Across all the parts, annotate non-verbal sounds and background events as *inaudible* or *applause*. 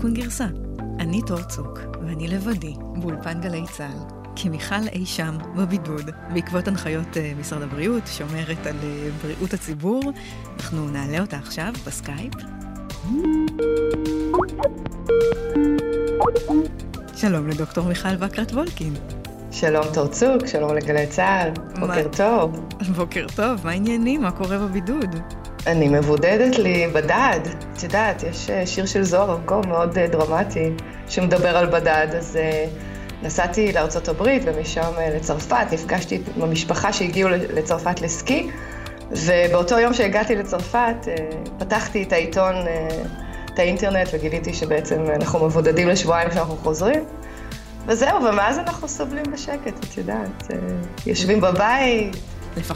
עדכון גרסה. אני תור צוק, ואני לבדי, באולפן גלי צה"ל. כי מיכל אי שם, בבידוד, בעקבות הנחיות uh, משרד הבריאות, שומרת על uh, בריאות הציבור. אנחנו נעלה אותה עכשיו בסקייפ. שלום לדוקטור מיכל ווקרט וולקין. שלום תורצוק, שלום לגלי צה"ל, בוקר טוב. בוקר טוב, מה העניינים? מה קורה בבידוד? אני מבודדת לי בדד. את יודעת, יש אה, שיר של זוהר ארגוב מאוד אה, דרמטי שמדבר על בדד, אז uh, נסעתי הברית ומשם לצרפת, נפגשתי עם המשפחה שהגיעו לצרפת לסקי, ובאותו יום שהגעתי לצרפת פתחתי את העיתון, את האינטרנט, וגיליתי שבעצם אנחנו מבודדים לשבועיים כשאנחנו חוזרים. וזהו, ומאז אנחנו סובלים בשקט, את יודעת. יושבים בבית,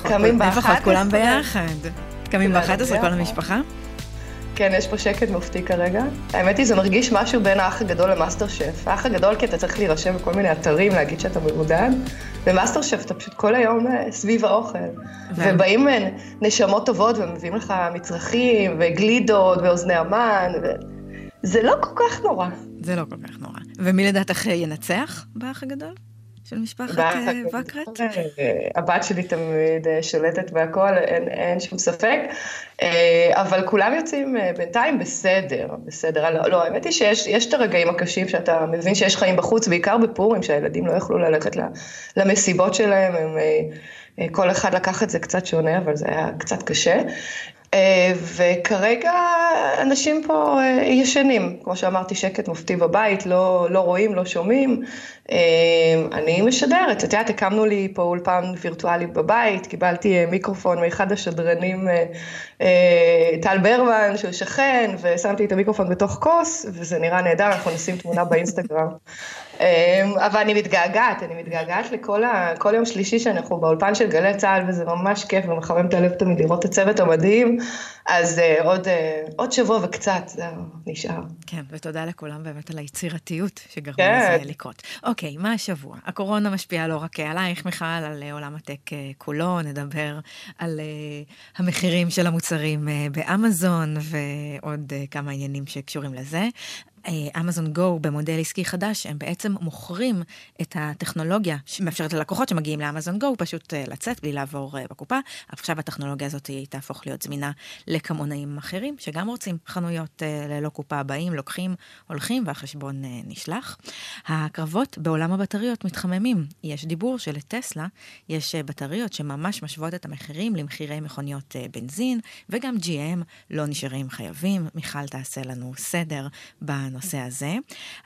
קמים ב-11. לפחות כולם ביחד. קמים ב-11 כל המשפחה? כן, יש פה שקט מופתי כרגע. האמת היא, זה מרגיש משהו בין האח הגדול למאסטר שף. האח הגדול כי אתה צריך להירשם בכל מיני אתרים, להגיד שאתה מבודד, ומאסטר שף אתה פשוט כל היום אה, סביב האוכל. ובאים אה, נשמות טובות ומביאים לך מצרכים, וגלידות, ואוזני המן, ו... זה לא כל כך נורא. זה לא כל כך נורא. ומי לדעתך ינצח באח הגדול? של משפחת אה, וקרת? הבת שלי תמיד אה, שולטת בהכל, אין, אין שום ספק, אבל כולם יוצאים בינתיים בסדר, בסדר. לא, לא, האמת היא שיש את הרגעים הקשים שאתה מבין שיש חיים בחוץ, בעיקר בפורים, שהילדים לא יכלו ללכת למסיבות שלהם, הם... כל אחד לקח את זה קצת שונה, אבל זה היה קצת קשה. אה, וכרגע אנשים פה אה, ישנים, כמו שאמרתי, שקט מופתי בבית, לא, לא רואים, לא שומעים. אה, אני משדרת, את יודעת, הקמנו לי פה אולפן וירטואלי בבית, קיבלתי מיקרופון מאחד השדרנים, טל ברמן, שהוא שכן, ושמתי את המיקרופון בתוך כוס, וזה נראה נהדר, אנחנו נשים תמונה באינסטגרם. אמ, אבל אני מתגעגעת, אני מתגעגעת לכל ה... כל יום שלישי שאנחנו באולפן של גלי צה"ל, וזה ממש כיף ומחמם את הלב תמיד לראות את הצוות המדהים, אז uh, עוד, uh, עוד שבוע וקצת, זהו, נשאר. כן, ותודה לכולם באמת על היצירתיות שגרמו כן. לזה לקרות. אוקיי, מה השבוע? הקורונה משפיעה לא רק עלייך, מיכל, על עולם הטק כולו, נדבר על uh, המחירים של המוצרים uh, באמזון ועוד uh, כמה עניינים שקשורים לזה. אמזון גו במודל עסקי חדש, הם בעצם מוכרים את הטכנולוגיה שמאפשרת ללקוחות שמגיעים לאמזון גו פשוט אה, לצאת בלי לעבור אה, בקופה. עכשיו הטכנולוגיה הזאת תהפוך להיות זמינה לקמעונאים אחרים, שגם רוצים חנויות אה, ללא קופה, באים, לוקחים, הולכים והחשבון נשלח. הקרבות בעולם הבטריות מתחממים. יש דיבור שלטסלה יש בטריות שממש משוות את המחירים למחירי מכוניות בנזין, וגם GM לא נשארים חייבים. מיכל תעשה לנו סדר. בנושא הזה.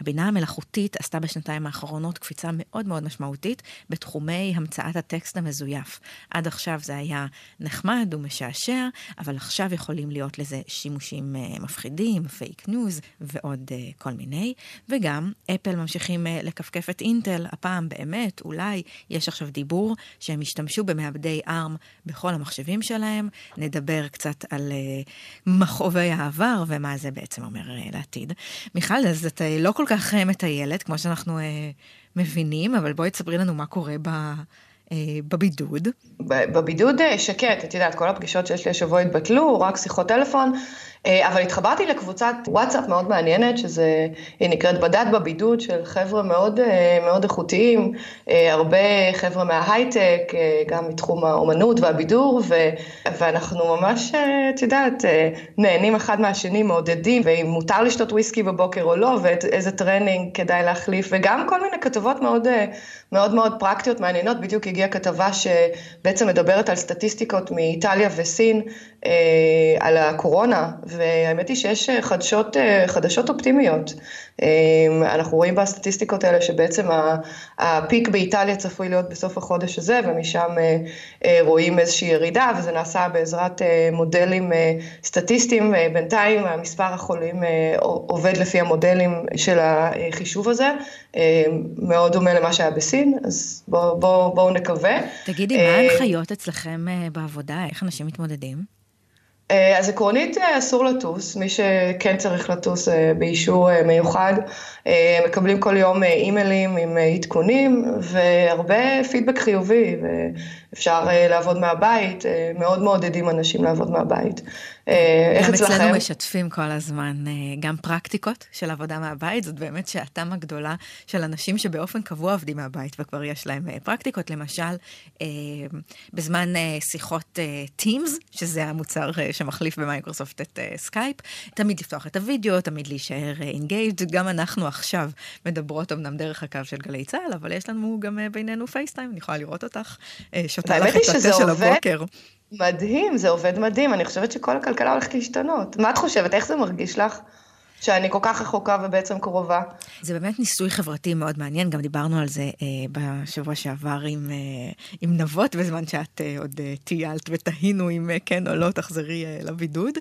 הבינה המלאכותית עשתה בשנתיים האחרונות קפיצה מאוד מאוד משמעותית בתחומי המצאת הטקסט המזויף. עד עכשיו זה היה נחמד ומשעשע, אבל עכשיו יכולים להיות לזה שימושים uh, מפחידים, פייק ניוז ועוד uh, כל מיני. וגם אפל ממשיכים uh, לכפכף את אינטל, הפעם באמת, אולי יש עכשיו דיבור שהם ישתמשו במעבדי ARM בכל המחשבים שלהם. נדבר קצת על מכאובי העבר ומה זה בעצם אומר לעתיד. מיכל, אז את אה, לא כל כך אה, מטיילת, כמו שאנחנו אה, מבינים, אבל בואי תספרי לנו מה קורה ב... אה, בבידוד? בבידוד שקט, את יודעת, כל הפגישות שיש לי השבוע התבטלו, רק שיחות טלפון, אה, אבל התחברתי לקבוצת וואטסאפ מאוד מעניינת, שזה, היא נקראת בדד בבידוד, של חבר'ה מאוד, אה, מאוד איכותיים, אה, הרבה חבר'ה מההייטק, גם מתחום האומנות והבידור, ו, ואנחנו ממש, את יודעת, נהנים אחד מהשני, מעודדים, ואם מותר לשתות וויסקי בבוקר או לא, ואיזה טרנינג כדאי להחליף, וגם כל מיני כתבות מאוד מאוד, מאוד פרקטיות, מעניינות. בדיוק הגיעה כתבה שבעצם מדברת על סטטיסטיקות מאיטליה וסין, על הקורונה, והאמת היא שיש אה, חדשות, אה, חדשות אופטימיות. אה, אנחנו רואים בסטטיסטיקות האלה שבעצם הפיק באיטליה צפוי להיות בסוף החודש הזה, ומשם רואים איזושהי ירידה, וזה נעשה בעזרת מודלים סטטיסטיים. בינתיים המספר החולים עובד לפי המודלים של החישוב הזה, מאוד דומה למה שהיה בסין, אז בואו בוא, בוא נקווה. תגידי, מה ההנחיות אצלכם בעבודה? איך אנשים מתמודדים? אה, אז עקרונית אה, אסור לטוס, מי שכן צריך לטוס אה, באישור מיוחד, מקבלים כל יום אימיילים עם עדכונים והרבה פידבק חיובי ואפשר לעבוד מהבית, מאוד מעודדים אנשים לעבוד מהבית. איך אצלכם? גם אצלנו משתפים כל הזמן גם פרקטיקות של עבודה מהבית, זאת באמת שעתם הגדולה של אנשים שבאופן קבוע עובדים מהבית וכבר יש להם פרקטיקות, למשל בזמן שיחות Teams, שזה המוצר שמחליף במייקרוסופט את סקייפ, תמיד לפתוח את הוידאו, תמיד להישאר engaged, גם אנחנו עכשיו מדברות אמנם דרך הקו של גלי צה"ל, אבל יש לנו גם בינינו FaceTime, אני יכולה לראות אותך, שותה לך את התה של הבוקר. מדהים, זה עובד מדהים, אני חושבת שכל הכלכלה הולכת להשתנות. מה את חושבת, איך זה מרגיש לך? שאני כל כך רחוקה ובעצם קרובה. זה באמת ניסוי חברתי מאוד מעניין, גם דיברנו על זה אה, בשבוע שעבר עם, אה, עם נבות, בזמן שאת אה, עוד אה, טיילת ותהינו אם אה, כן או לא תחזרי אה, לבידוד.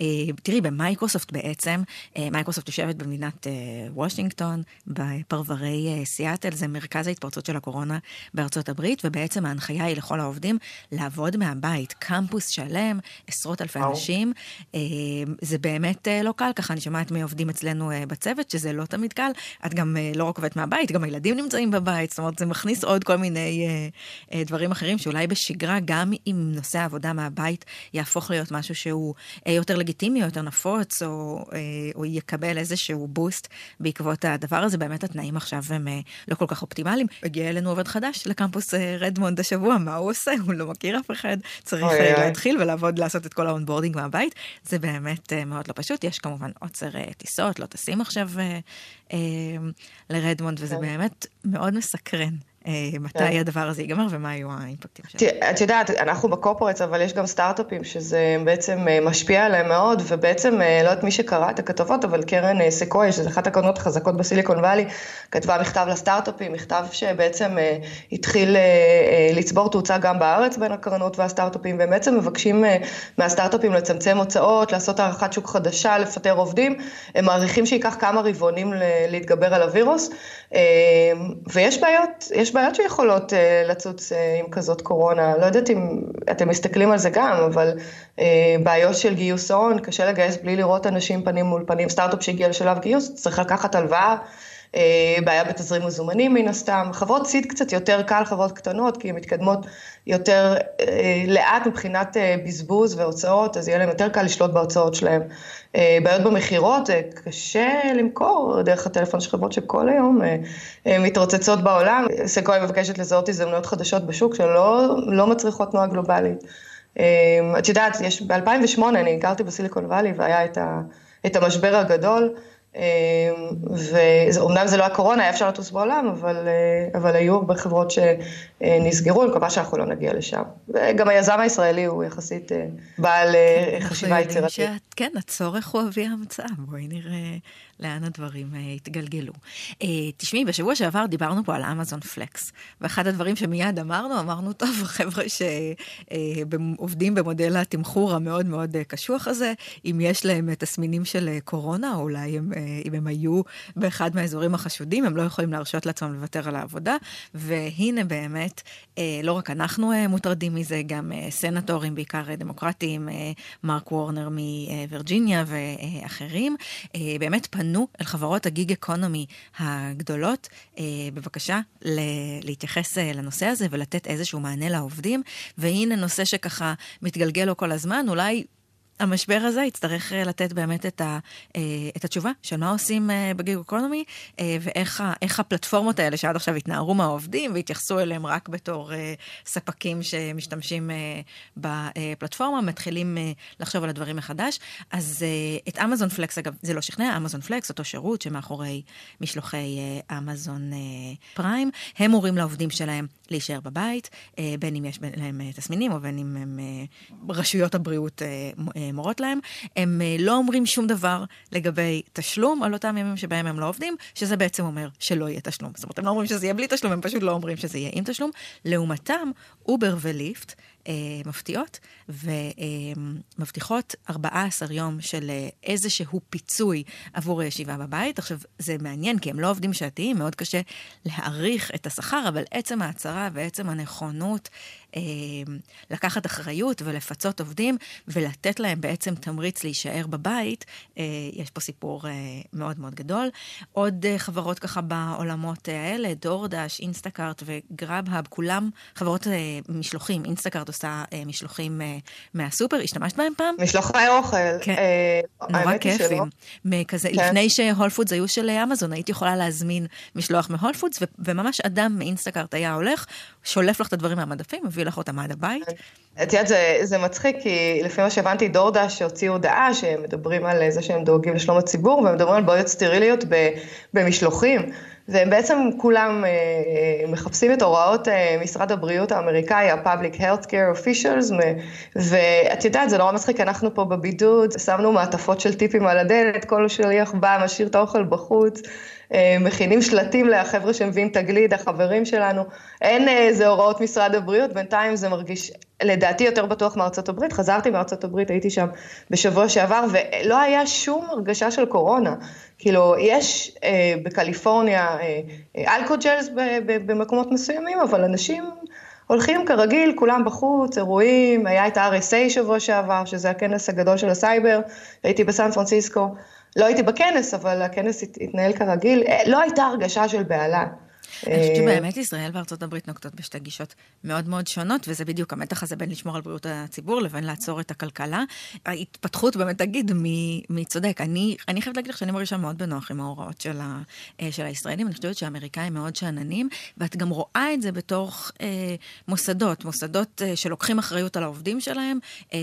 אה, תראי, במייקרוסופט בעצם, אה, מייקרוסופט יושבת במדינת אה, וושינגטון, בפרברי אה, סיאטל, זה מרכז ההתפרצות של הקורונה בארצות הברית, ובעצם ההנחיה היא לכל העובדים לעבוד מהבית, קמפוס שלם, עשרות אלפי אנשים. אה, זה באמת אה, לא קל, ככה אני שומעת מ... עובדים אצלנו uh, בצוות, שזה לא תמיד קל. את גם uh, לא רק עובדת מהבית, גם הילדים נמצאים בבית, זאת אומרת, זה מכניס עוד כל מיני uh, דברים אחרים, שאולי בשגרה, גם אם נושא העבודה מהבית יהפוך להיות משהו שהוא יותר לגיטימי, או יותר נפוץ, או, או יקבל איזשהו בוסט בעקבות הדבר הזה, באמת התנאים עכשיו הם לא כל כך אופטימליים. הגיע אלינו עובד חדש לקמפוס רדמונד השבוע, מה הוא עושה? הוא לא מכיר אף אחד, צריך אוי, להתחיל ולעבוד, לעשות את כל ה onboarding מהבית. זה באמת מאוד לא פשוט. יש כמובן עוצר טיסות, לא טסים עכשיו אה, אה, לרדמונד, וזה כן. באמת מאוד מסקרן. אה, מתי כן. הדבר הזה ייגמר ומה יהיו האימפקטים שלו. את יודעת, אנחנו בקורפורטס, אבל יש גם סטארט-אפים שזה בעצם אה, משפיע עליהם מאוד, ובעצם, אה, לא יודעת מי שקרא את הכתבות, אבל קרן סקויה, שזו אחת הקרנות החזקות בסיליקון וואלי, כתבה מכתב לסטארט-אפים, מכתב שבעצם התחיל לצבור תאוצה גם בארץ בין הקרנות והסטארט-אפים, והם בעצם מבקשים מהסטארט-אפים לצמצם הוצאות, לעשות הערכת שוק חדשה, לפטר עובדים, הם מעריכים שייקח כמה רבעונים להתגבר על הווירוס, ויש בעיות, יש בעיות שיכולות uh, לצוץ uh, עם כזאת קורונה, לא יודעת אם אתם מסתכלים על זה גם, אבל uh, בעיות של גיוס הון, קשה לגייס בלי לראות אנשים פנים מול פנים, סטארט-אפ שהגיע לשלב גיוס, צריך לקחת הלוואה. בעיה בתזרים מזומנים מן הסתם. חברות סיד קצת יותר קל, חברות קטנות, כי הן מתקדמות יותר לאט מבחינת בזבוז והוצאות, אז יהיה להם יותר קל לשלוט בהוצאות שלהם. אה, בעיות במכירות, קשה למכור דרך הטלפון של חברות שכל היום אה, אה, מתרוצצות בעולם. סקוי מבקשת לזהות הזדמנויות חדשות בשוק שלא לא מצריכות תנועה גלובלית. את יודעת, ב-2008 אני הכרתי בסיליקון וואלי והיה את, ה, את המשבר הגדול. ואומנם זה לא הקורונה, היה אפשר לטוס בעולם, אבל, אבל היו הרבה חברות שנסגרו, אני מקווה שאנחנו לא נגיע לשם. וגם היזם הישראלי הוא יחסית בעל חשיבה יצירתית. כן, הצורך הוא אבי המצב, בואי נראה לאן הדברים uh, התגלגלו. Uh, תשמעי, בשבוע שעבר דיברנו פה על אמזון פלקס, ואחד הדברים שמיד אמרנו, אמרנו, טוב, *laughs* חבר'ה שעובדים uh, במודל התמחור המאוד מאוד קשוח הזה, אם יש להם תסמינים של קורונה, או אולי הם, אם הם היו באחד מהאזורים החשודים, הם לא יכולים להרשות לעצמם לוותר על העבודה, והנה באמת, לא רק אנחנו מוטרדים מזה, גם סנטורים, בעיקר דמוקרטיים, uh, מרק וורנר מווירג'יניה ואחרים, באמת פנו פנו אל חברות הגיג אקונומי הגדולות, אה, בבקשה להתייחס אה, לנושא הזה ולתת איזשהו מענה לעובדים. והנה נושא שככה מתגלגל לו כל הזמן, אולי המשבר הזה יצטרך אה, לתת באמת את, ה, אה, את התשובה של מה עושים אה, בגיג אקונומי, ואיך הפלטפורמות האלה שעד עכשיו התנערו מהעובדים והתייחסו אליהם רק בתור ספקים שמשתמשים בפלטפורמה, מתחילים לחשוב על הדברים מחדש. אז את אמזון פלקס, אגב, זה לא שכנע, אמזון פלקס, אותו שירות שמאחורי משלוחי אמזון פריים, הם מורים לעובדים שלהם להישאר בבית, בין אם יש להם תסמינים או בין אם הם רשויות הבריאות מורות להם, הם אה, לא אומרים שום דבר לגבי תשלום על אותם ימים שבהם הם לא עובדים, שזה בעצם אומר שלא יהיה תשלום. זאת אומרת, הם לא אומרים שזה יהיה בלי תשלום, הם פשוט לא אומרים שזה יהיה עם תשלום. לעומתם, אובר וליפט, אה, מפתיעות, ומבטיחות 14 יום של אה, איזשהו פיצוי עבור הישיבה בבית. עכשיו, זה מעניין, כי הם לא עובדים שעתיים, מאוד קשה להעריך את השכר, אבל עצם ההצהרה ועצם הנכונות אה, לקחת אחריות ולפצות עובדים ולתת להם בעצם תמריץ להישאר בבית, אה, יש פה סיפור אה, מאוד מאוד גדול. עוד אה, חברות ככה בעולמות האלה, דורדש, אינסטקארט וגראב-האב, כולם חברות אה, משלוחים, אינסטקארט עושה משלוחים מהסופר, השתמשת בהם פעם? משלוחי אוכל. כן, נורא כיפים. כזה, כן. לפני שהול פודס היו של אמזון, היית יכולה להזמין משלוח מהול פודס, וממש אדם מאינסטקארט היה הולך, שולף לך את הדברים מהמדפים, מביא לך אותם עד הבית. את יודעת, זה, זה מצחיק, כי לפי מה שהבנתי, דורדש שהוציאו הודעה שהם מדברים על זה שהם דואגים לשלום הציבור, והם מדברים על בעיות סטריליות במשלוחים. והם בעצם כולם אה, מחפשים את הוראות אה, משרד הבריאות האמריקאי, ה-Public Health Care Officials, ואת יודעת, זה נורא מצחיק, אנחנו פה בבידוד, שמנו מעטפות של טיפים על הדלת, כל שליח בא, משאיר את האוכל בחוץ. אה, מכינים שלטים לחבר'ה שמביאים תגלית, החברים שלנו. אין איזה הוראות משרד הבריאות, בינתיים זה מרגיש, לדעתי יותר בטוח מארצות הברית. חזרתי מארצות הברית, הייתי שם בשבוע שעבר, ולא היה שום הרגשה של קורונה. כאילו, יש אה, בקליפורניה אה, אה, אלכוג'לס במקומות מסוימים, אבל אנשים הולכים כרגיל, כולם בחוץ, אירועים, היה את ה-RSA שבוע שעבר, שזה הכנס הגדול של הסייבר, הייתי בסן פרנסיסקו. לא הייתי בכנס, אבל הכנס התנהל כרגיל, אה, לא הייתה הרגשה של בהלה. אני חושבת שבאמת ישראל וארצות הברית נוקטות בשתי גישות מאוד מאוד שונות, וזה בדיוק המתח הזה בין לשמור על בריאות הציבור לבין לעצור את הכלכלה. ההתפתחות באמת תגיד מי צודק. אני, אני חייבת להגיד לך שאני מרגישה מאוד בנוח עם ההוראות של, ה, אה, של הישראלים. אני חושבת שהאמריקאים מאוד שאננים, ואת גם רואה את זה בתוך אה, מוסדות, מוסדות אה, שלוקחים אחריות על העובדים שלהם. אה,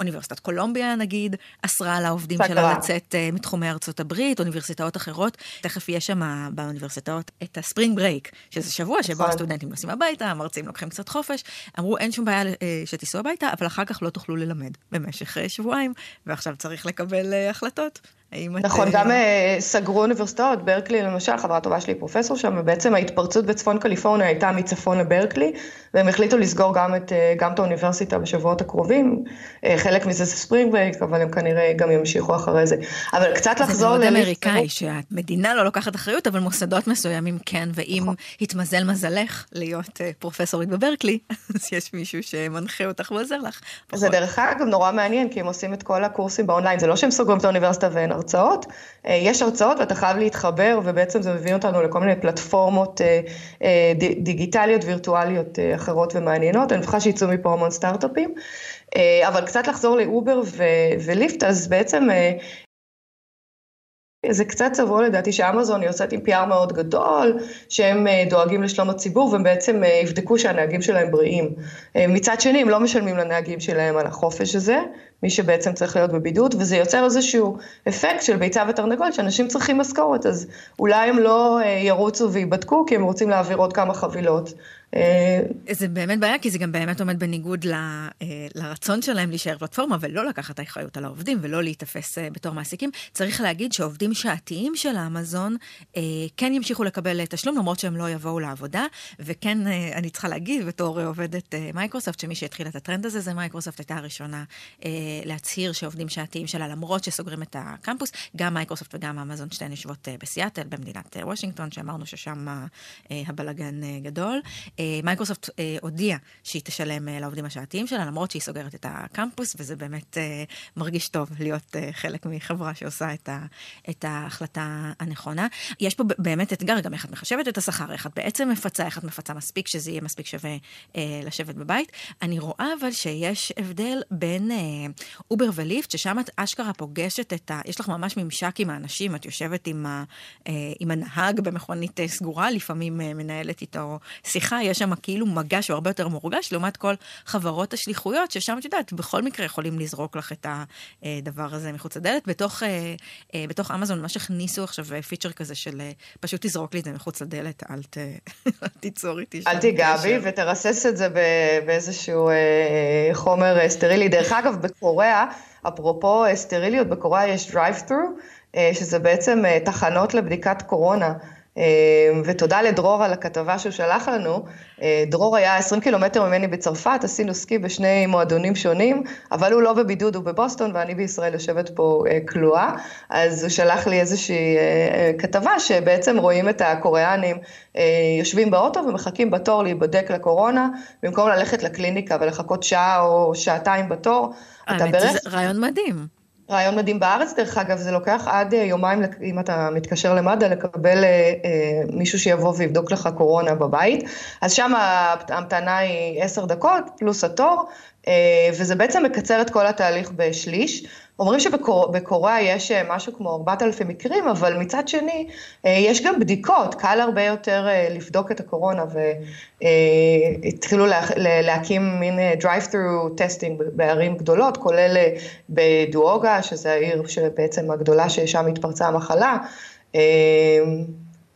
אוניברסיטת קולומביה, נגיד, אסרה על העובדים שלה לצאת אה, מתחומי ארצות הברית, אוניברסיטאות אחרות. תכף יש שם באוניברסיטאות את הספרינג ברייק. שזה שבוע שבו נכון. הסטודנטים נוסעים הביתה, המרצים לוקחים קצת חופש. אמרו, אין שום בעיה אה, שתיסעו הביתה, אבל אחר כך לא תוכלו ללמד במשך אה, שבועיים, ועכשיו צריך לקבל אה, החלטות. נכון, גם סגרו אוניברסיטאות, ברקלי למשל, חברה טובה שלי פרופסור שם, ובעצם ההתפרצות בצפון קליפורניה הייתה מצפון לברקלי, והם החליטו לסגור גם את, גם את האוניברסיטה בשבועות הקרובים. חלק מזה זה spring break, אבל הם כנראה גם ימשיכו אחרי זה. אבל קצת לחזור. זה מאוד אמריקאי, שהמדינה לא לוקחת אחריות, אבל מוסדות מסוימים כן, ואם נכון. התמזל מזלך להיות פרופסורית בברקלי, *laughs* אז יש מישהו שמנחה אותך ועוזר לך. זה דרך אגב נורא מעניין, כי הם עושים את כל הקורסים באונליין, זה לא שהם סוגרים את האוניברסיטה ואין הרצאות, אה, יש הרצאות ואתה חייב להתחבר, ובעצם זה מביא אותנו לכל מיני פלטפורמות אה, אה, דיגיטליות, וירטואליות אחרות ומעניינות, אני מפחד שיצאו מפה המון סטארט-אפים. אבל קצת לחזור לאובר וליפט, אז בעצם זה קצת צבוע לדעתי שאמזון יוצאת עם PR מאוד גדול, שהם אה, דואגים לשלום הציבור והם בעצם אה, יבדקו שהנהגים שלהם בריאים. אה, מצד שני, הם לא משלמים לנהגים שלהם על החופש הזה, מי שבעצם צריך להיות בבידוד, וזה יוצר איזשהו אפקט של ביצה ותרנגול, שאנשים צריכים משכורת, אז אולי הם לא ירוצו וייבדקו, כי הם רוצים להעביר עוד כמה חבילות. אה, זה באמת בעיה, כי זה גם באמת עומד בניגוד ל, אה, לרצון שלהם להישאר פלטפורמה ולא לקחת האחריות על העובדים ולא להיתפס אה, בתור מעסיקים. צריך להגיד שעובדים שעתיים של האמזון כן ימשיכו לקבל תשלום, למרות שהם לא יבואו לעבודה, וכן, אני צריכה להגיד, בתור עובדת מייקרוסופט, שמי שהתחיל את הטרנד הזה זה מייקרוסופט, הייתה הראשונה להצהיר שעובדים שעתיים שלה, למרות שסוגרים את הקמפוס, גם מייקרוסופט וגם אמזון שתיהן יושבות בסיאטל, במדינת וושינגטון, שאמרנו ששם הבלגן גדול. מייקרוסופט אה, הודיעה שהיא תשלם אה, לעובדים השעתיים שלה, למרות שהיא סוגרת את הקמפוס, וזה באמת אה, מרגיש טוב להיות חלק מחברה שעושה את, ה, את ההחלטה הנכונה. יש פה באמת אתגר, גם איך את מחשבת את השכר, איך את בעצם מפצה, איך את מפצה מספיק, שזה יהיה מספיק שווה לשבת בבית. אני רואה אבל שיש הבדל בין אובר וליפט, ששם את אשכרה פוגשת את ה... יש לך ממש ממשק עם האנשים, את יושבת עם, ה, עם הנהג במכונית סגורה, לפעמים מנהלת איתו שיחה, יש שם כאילו מגע שהוא הרבה יותר מורגש, לעומת כל חברות השליחויות, ששם את יודעת, בכל מקרה יכולים לזרוק לך את הדבר הזה מחוץ לדלת. בתוך, אה, אה, בתוך אמזון ממש הכניסו עכשיו פיצ'ר כזה של אה, פשוט תזרוק לי את זה מחוץ לדלת, אל, ת, תיצור איתי שם. אל תיגע בי ותרסס את זה באיזשהו חומר סטרילי. דרך אגב, בקוריאה, אפרופו סטריליות, בקוריאה יש drive-thru, שזה בעצם תחנות לבדיקת קורונה. אמ, ותודה לדרור על הכתבה שהוא שלח לנו. אה, דרור היה 20 קילומטר ממני בצרפת, עשינו סקי בשני מועדונים שונים, אבל הוא לא בבידוד, הוא בבוסטון, ואני בישראל יושבת פה אה, כלואה. אז הוא שלח לי איזושהי אה, כתבה שבעצם רואים את הקוריאנים יושבים באוטו ומחכים בתור להיבדק לקורונה, במקום ללכת לקליניקה ולחכות שעה או שעתיים בתור. האמת, זה רעיון מדהים. רעיון מדהים בארץ, דרך אגב, זה לוקח עד אה, יומיים, אם אתה מתקשר למד"א, לקבל אה, אה, מישהו שיבוא ויבדוק לך קורונה בבית. אז שם ההמתנה היא עשר דקות, פלוס התור, וזה בעצם מקצר את כל התהליך בשליש. אומרים שבקוריאה יש אה, משהו כמו 4,000 מקרים, אבל מצד שני, אה, יש גם בדיקות, קל הרבה יותר אה, לבדוק את הקורונה, והתחילו להקים מין drive-through טסטינג בערים גדולות, כולל בדואוגה, שזה העיר שבעצם הגדולה ששם התפרצה המחלה.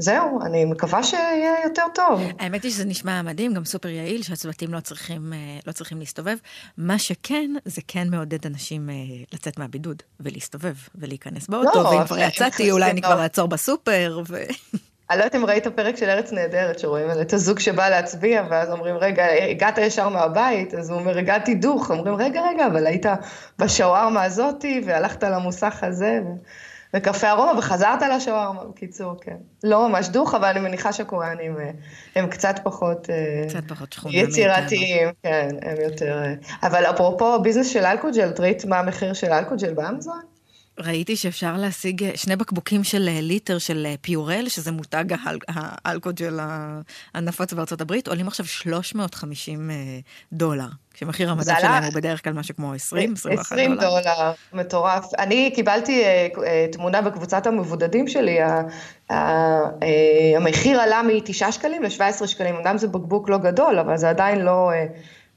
זהו, אני מקווה שיהיה יותר טוב. האמת היא שזה נשמע מדהים, גם סופר יעיל, שהצוותים לא צריכים, אה, לא צריכים להסתובב. מה שכן, זה כן מעודד אנשים אה, לצאת מהבידוד ולהסתובב ולהיכנס באוטו, לא, ואם כבר יצאתי, אולי אני כבר אעצור בסופר. ו... אני לא יודעת אם ראית פרק של ארץ נהדרת, שרואים את הזוג שבא להצביע, ואז אומרים, רגע, הגעת ישר מהבית? אז הוא אומר, הגעתי דוך. אומרים, רגע, רגע, אבל היית בשווארמה הזאתי, והלכת למוסך הזה. וקפה ארומה, וחזרת לשווארמה, בקיצור, כן. לא ממש דוך, אבל אני מניחה שהקוריאנים אה, הם קצת פחות... אה, קצת פחות יצירתיים, כן, הם יותר... אה, אבל אפרופו ביזנס של אלכוג'ל, תראית מה המחיר של אלכוג'ל באמזון? ראיתי שאפשר להשיג שני בקבוקים של ליטר של פיורל, שזה מותג האלכוג'ל הנפוץ בארצות הברית, עולים עכשיו 350 דולר. כשמחיר המדע שלהם הוא בדרך כלל משהו כמו 20, 21 20 דולר. 20 דולר, מטורף. אני קיבלתי תמונה בקבוצת המבודדים שלי, המחיר עלה מ-9 שקלים ל-17 שקלים, אמנם זה בקבוק לא גדול, אבל זה עדיין לא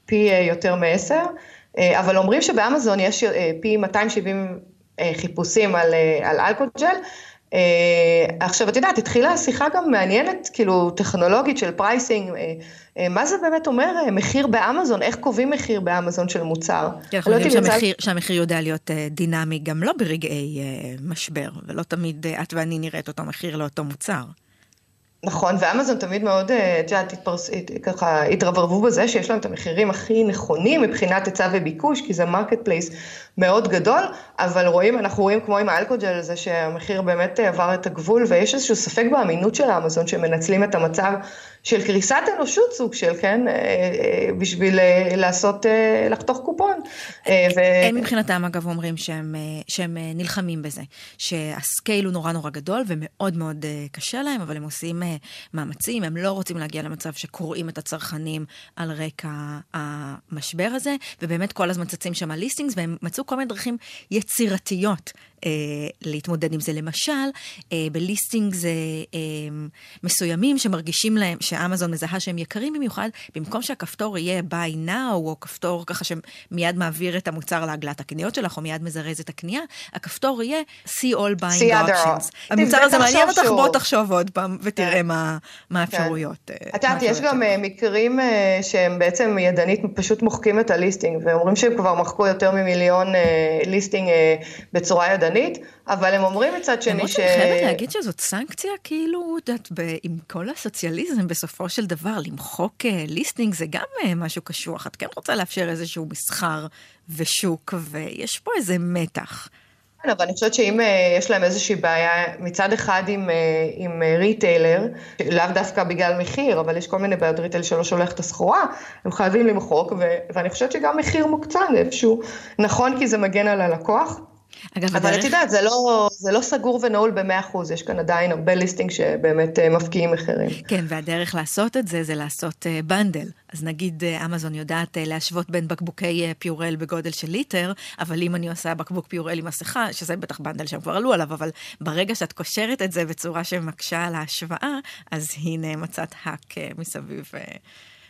פי יותר מ-10, uh, אבל אומרים שבאמזון יש פי 270 uh, חיפושים על, uh, על אלכוג'ל, Uh, עכשיו, את יודעת, התחילה שיחה גם מעניינת, כאילו, טכנולוגית של pricing, מה זה באמת אומר מחיר באמזון, איך קובעים מחיר באמזון של מוצר. כן, אנחנו לא יודעים שהמחיר, שהמחיר יודע להיות דינמי גם לא ברגעי משבר, ולא תמיד את ואני נראית אותו מחיר לאותו מוצר. נכון, ואמזון תמיד מאוד, אה, את יודעת, התפרס... ככה התרברבו בזה שיש להם את המחירים הכי נכונים מבחינת היצע וביקוש, כי זה marketplace מאוד גדול, אבל רואים, אנחנו רואים כמו עם האלכוג'ל, זה שהמחיר באמת עבר את הגבול, ויש איזשהו ספק באמינות של אמזון, שמנצלים את המצב של קריסת אנושות סוג של, כן, אה, אה, בשביל אה, לעשות, לחתוך קופון. ו... הם מבחינתם אגב אומרים שהם, שהם נלחמים בזה, שהסקייל הוא נורא נורא גדול ומאוד מאוד קשה להם, אבל הם עושים מאמצים, הם לא רוצים להגיע למצב שקוראים את הצרכנים על רקע המשבר הזה, ובאמת כל הזמן צצים שם הליסטינגס, והם מצאו כל מיני דרכים יצירתיות אה, להתמודד עם זה. למשל, אה, בליסטינגס אה, מסוימים שמרגישים להם, שאמזון מזהה שהם יקרים במיוחד, במקום שהכפתור יהיה buy now, או כפתור ככה שמיד מעביר את המוצר לעגלת הקניות שלך, או מיד מזרז את הקנייה, הכפתור יהיה see all buying see options. המוצר הזה מעניין אותך, בוא תחשוב עוד פעם ותראה כן. מה, מה האפשרויות. כן. את יודעת, יש גם מקרים שהם בעצם ידנית פשוט מוחקים את הליסטינג, ואומרים שהם כבר מחקו יותר ממיליון ליסטינג בצורה ידנית. שמאלנית, אבל הם אומרים מצד שני ש... אני חייבת להגיד שזאת סנקציה, כאילו, את יודעת, עם כל הסוציאליזם בסופו של דבר, למחוק listing אה, זה גם אה, משהו קשוח. את כן רוצה לאפשר איזשהו מסחר ושוק, ויש פה איזה מתח. כן, אבל אני חושבת שאם uh, יש להם איזושהי בעיה, מצד אחד עם, עם retailer, לאו דווקא בגלל מחיר, אבל יש כל מיני בעיות retailer שלא שולח את הסחורה, הם חייבים למחוק, ו- ואני חושבת שגם מחיר מוקצן איפשהו נכון כי זה מגן על הלקוח, אגב, אבל. את יודעת, זה לא, זה לא סגור ונעול ב-100%, יש כאן עדיין הרבה listing שבאמת אה, מפקיעים מחירים. כן, והדרך לעשות את זה, זה לעשות bundle. אה, אז נגיד אה, אמזון יודעת להשוות בין בקבוקי פיורל בגודל של ליטר, אבל אם אני עושה בקבוק פיורל עם מסכה, שזה בטח bundle שהם כבר עלו עליו, אבל ברגע שאת קושרת את זה בצורה שמקשה על ההשוואה, אז הנה מצאת hack מסביב,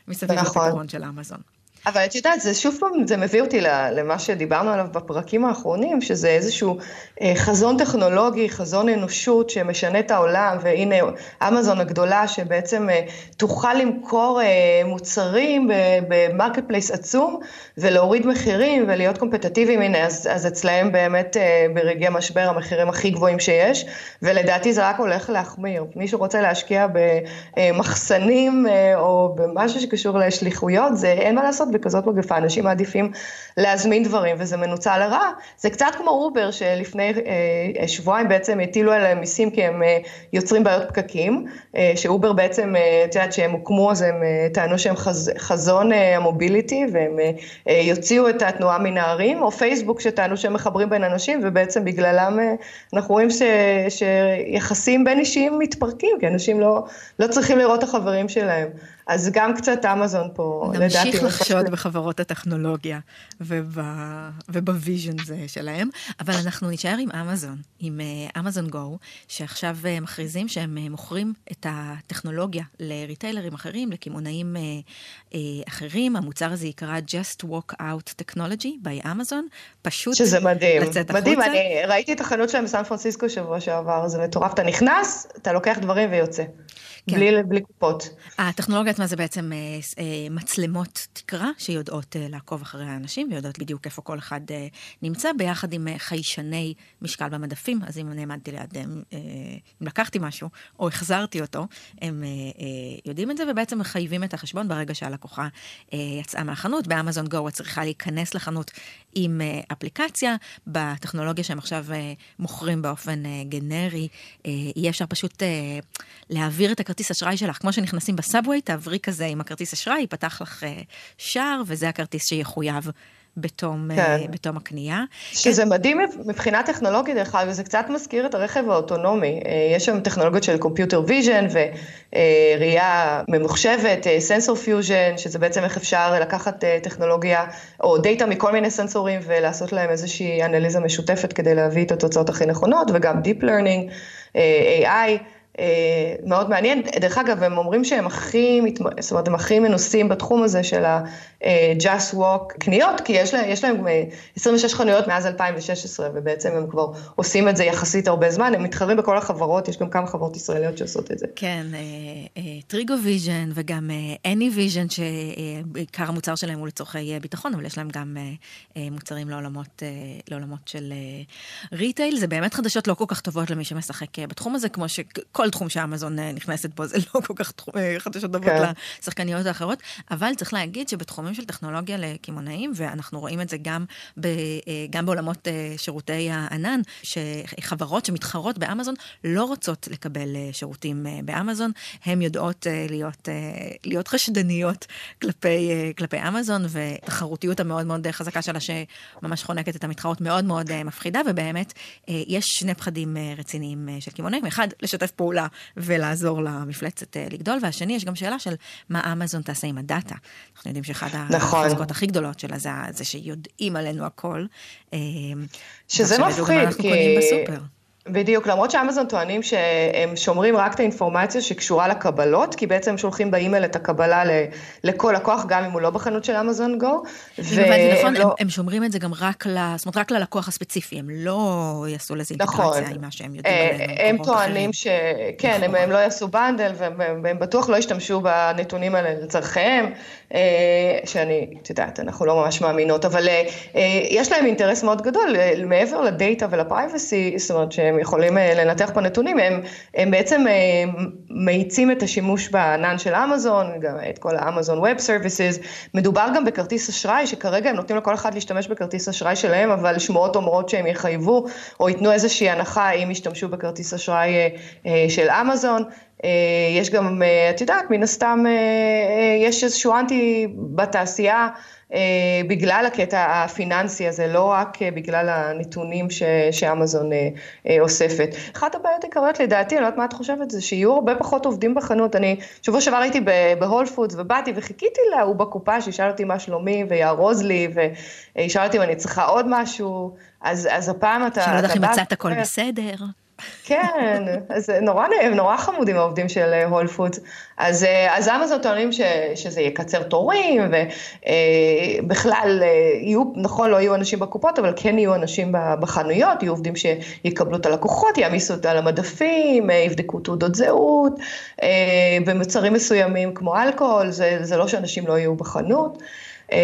מסביב נכון. לפתרון של אמזון. אבל את יודעת, זה שוב פעם, זה מביא אותי למה שדיברנו עליו בפרקים האחרונים, שזה איזשהו אה, חזון טכנולוגי, חזון אנושות שמשנה את העולם, והנה אמזון הגדולה שבעצם אה, תוכל למכור אה, מוצרים ב marketplace עצום, ולהוריד מחירים ולהיות קומפטטיביים, הנה, אז, אז אצלהם באמת ברגעי משבר המחירים הכי גבוהים שיש, ולדעתי זה רק הולך להחמיר. מי שרוצה להשקיע במחסנים או במשהו שקשור לשליחויות, זה אין מה לעשות. בכזאת מגפה, אנשים מעדיפים להזמין דברים וזה מנוצל לרעה. זה קצת כמו אובר שלפני אה, שבועיים בעצם הטילו עליהם מיסים כי הם אה, יוצרים בעיות פקקים, אה, שאובר בעצם, אה, את יודעת שהם הוקמו אז הם אה, טענו שהם חז, חזון אה, ה mobility והם אה, אה, יוציאו את התנועה מן הערים, או פייסבוק שטענו שהם מחברים בין אנשים ובעצם בגללם אה, אנחנו רואים ש, שיחסים בין אישיים מתפרקים, כי אנשים לא, לא צריכים לראות את החברים שלהם. אז גם קצת אמזון פה, לדעתי. נמשיך לחשוד בחברות הטכנולוגיה וב vision שלהם, אבל אנחנו נישאר עם אמזון, עם אמזון uh, גו, שעכשיו uh, מכריזים שהם uh, מוכרים את הטכנולוגיה לריטיילרים אחרים, לקמעונאים אחרים. המוצר הזה יקרא Just Walk Out Technology by Amazon, פשוט שזה מדהים, לצאת מדהים, החוצה. אני ראיתי את החנות שלהם בסן פרנסיסקו שבוע שעבר, זה מטורף, אתה נכנס, אתה לוקח דברים ויוצא. כן. בלי, בלי קופות. הטכנולוגיה עצמה זה בעצם אה, אה, מצלמות תקרה שיודעות אה, לעקוב אחרי האנשים ויודעות בדיוק איפה כל אחד אה, נמצא, ביחד עם אה, חיישני משקל במדפים. אז אם נעמדתי לידם, אה, אם לקחתי משהו או החזרתי אותו, הם אה, אה, יודעים את זה ובעצם מחייבים את החשבון ברגע שהלקוחה אה, יצאה מהחנות. באמזון גו את צריכה להיכנס לחנות עם אה, אפליקציה. בטכנולוגיה שהם עכשיו אה, מוכרים באופן אה, גנרי, אה, יהיה אפשר פשוט אה, להעביר את הכרטיס. הכרטיס אשראי שלך, כמו שנכנסים בסאבווי, תעברי כזה עם הכרטיס אשראי, ייפתח לך אה, שער, וזה הכרטיס שיחויב. בתום, אה, כן. בתום הקנייה. שזה כן. מדהים מבחינה טכנולוגית, דרך אגב, וזה קצת מזכיר את הרכב האוטונומי. אה, יש שם טכנולוגיות של computer vision וראייה ממוחשבת, sensor fusion, שזה בעצם איך אפשר לקחת טכנולוגיה או דאטה מכל מיני סנסורים ולעשות להם איזושהי אנליזה משותפת כדי להביא את התוצאות הכי נכונות, וגם Deep Learning, AI. אה, מאוד מעניין. דרך אגב, הם אומרים שהם הכי, זאת אומרת, הם הכי מנוסים בתחום הזה של ה-Just Walk קניות, כי יש להם, יש להם 26 אה, חנויות מאז 2016, ובעצם הם כבר עושים את זה יחסית הרבה זמן, הם מתחרים בכל החברות, יש גם כמה חברות ישראליות שעושות את זה. כן, Trigo Vision וגם AnyVision, שעיקר המוצר שלהם הוא לצורכי ביטחון, אבל יש להם גם מוצרים לעולמות, לעולמות של retail. זה באמת חדשות לא כל כך טובות למי שמשחק בתחום הזה, כמו שכל... כל תחום שאמזון אה, נכנסת בו, זה לא כל כך אה, חדשות טובות כן. לשחקניות האחרות, אבל צריך להגיד שבתחומים של טכנולוגיה לקמעונאים, ואנחנו רואים את זה גם, ב, אה, גם בעולמות שירותי הענן, שחברות שמתחרות באמזון לא רוצות לקבל שירותים באמזון, הן יודעות להיות, להיות חשדניות כלפי, כלפי אמזון, ותחרותיות המאוד מאוד חזקה שלה, שממש חונקת את המתחרות, מאוד מאוד מפחידה, ובאמת יש שני פחדים רציניים של קמעונאים, אחד, לשתף פעולה. פעולה ולעזור למפלצת אה, לגדול, והשני, יש גם שאלה של מה אמזון תעשה עם הדאטה. אנחנו יודעים שאחד נכון. החזקות הכי גדולות שלה זה, זה שיודעים עלינו הכל. אה, שזה מפחיד, כי... בסופר. בדיוק, למרות שאמזון טוענים שהם שומרים רק את האינפורמציה שקשורה לקבלות, כי בעצם הם שולחים באימייל את הקבלה לכל לקוח, גם אם הוא לא בחנות של אמזון גו. אם הבנתי נכון, לא... הם, הם שומרים את זה גם רק, ל, זאת אומרת, רק ללקוח הספציפי, הם לא יעשו לזה אינטגרציה נכון. עם מה שהם יודעים אה, עלינו. הם טוענים ש... כן, נכון. הם, הם לא יעשו bundle, והם, והם בטוח לא ישתמשו בנתונים האלה לצורכיהם, שאני, את יודעת, אנחנו לא ממש מאמינות, אבל אה, יש להם אינטרס מאוד גדול, מעבר לדאטה ול privacy, זאת אומרת שהם יכולים אה, לנתח פה נתונים, הם, הם בעצם אה, מאיצים את השימוש בענן של אמזון, גם את כל ה Amazon Web Services, מדובר גם בכרטיס אשראי, שכרגע הם נותנים לכל אחד להשתמש בכרטיס אשראי שלהם, אבל שמועות אומרות שהם יחייבו, או ייתנו איזושהי הנחה אם ישתמשו בכרטיס אשראי אה, של אמזון. יש גם, את יודעת, מן הסתם, יש איזשהו אנטי בתעשייה, אה, בגלל הקטע הפיננסי הזה, לא רק אה, בגלל הנתונים ש, שאמזון אה, אוספת. אחת הבעיות העיקריות לדעתי, אני לא יודעת מה את חושבת, זה שיהיו הרבה פחות עובדים בחנות. אני שבוע שעבר הייתי בהול פודס ובאתי וחיכיתי להוא בקופה שישאל אותי מה שלומי ויארוז לי וישאל אותי אם אני צריכה עוד משהו, אז, אז הפעם אתה... שלא יודעת אם מצאת הכל בסדר. כן, אז נורא נעים, נורא חמודים העובדים של הול פודס. אז, אה, אז אמזון טוענים ש, שזה יקצר תורים, ובכלל, אה, יהיו, נכון, לא יהיו אנשים בקופות, אבל כן יהיו אנשים בחנויות, יהיו עובדים שיקבלו את הלקוחות, יעמיסו אותה על המדפים, אה, יבדקו תעודות זהות, במוצרים מסוימים כמו אלכוהול, זה, זה לא שאנשים לא יהיו בחנות. Uh,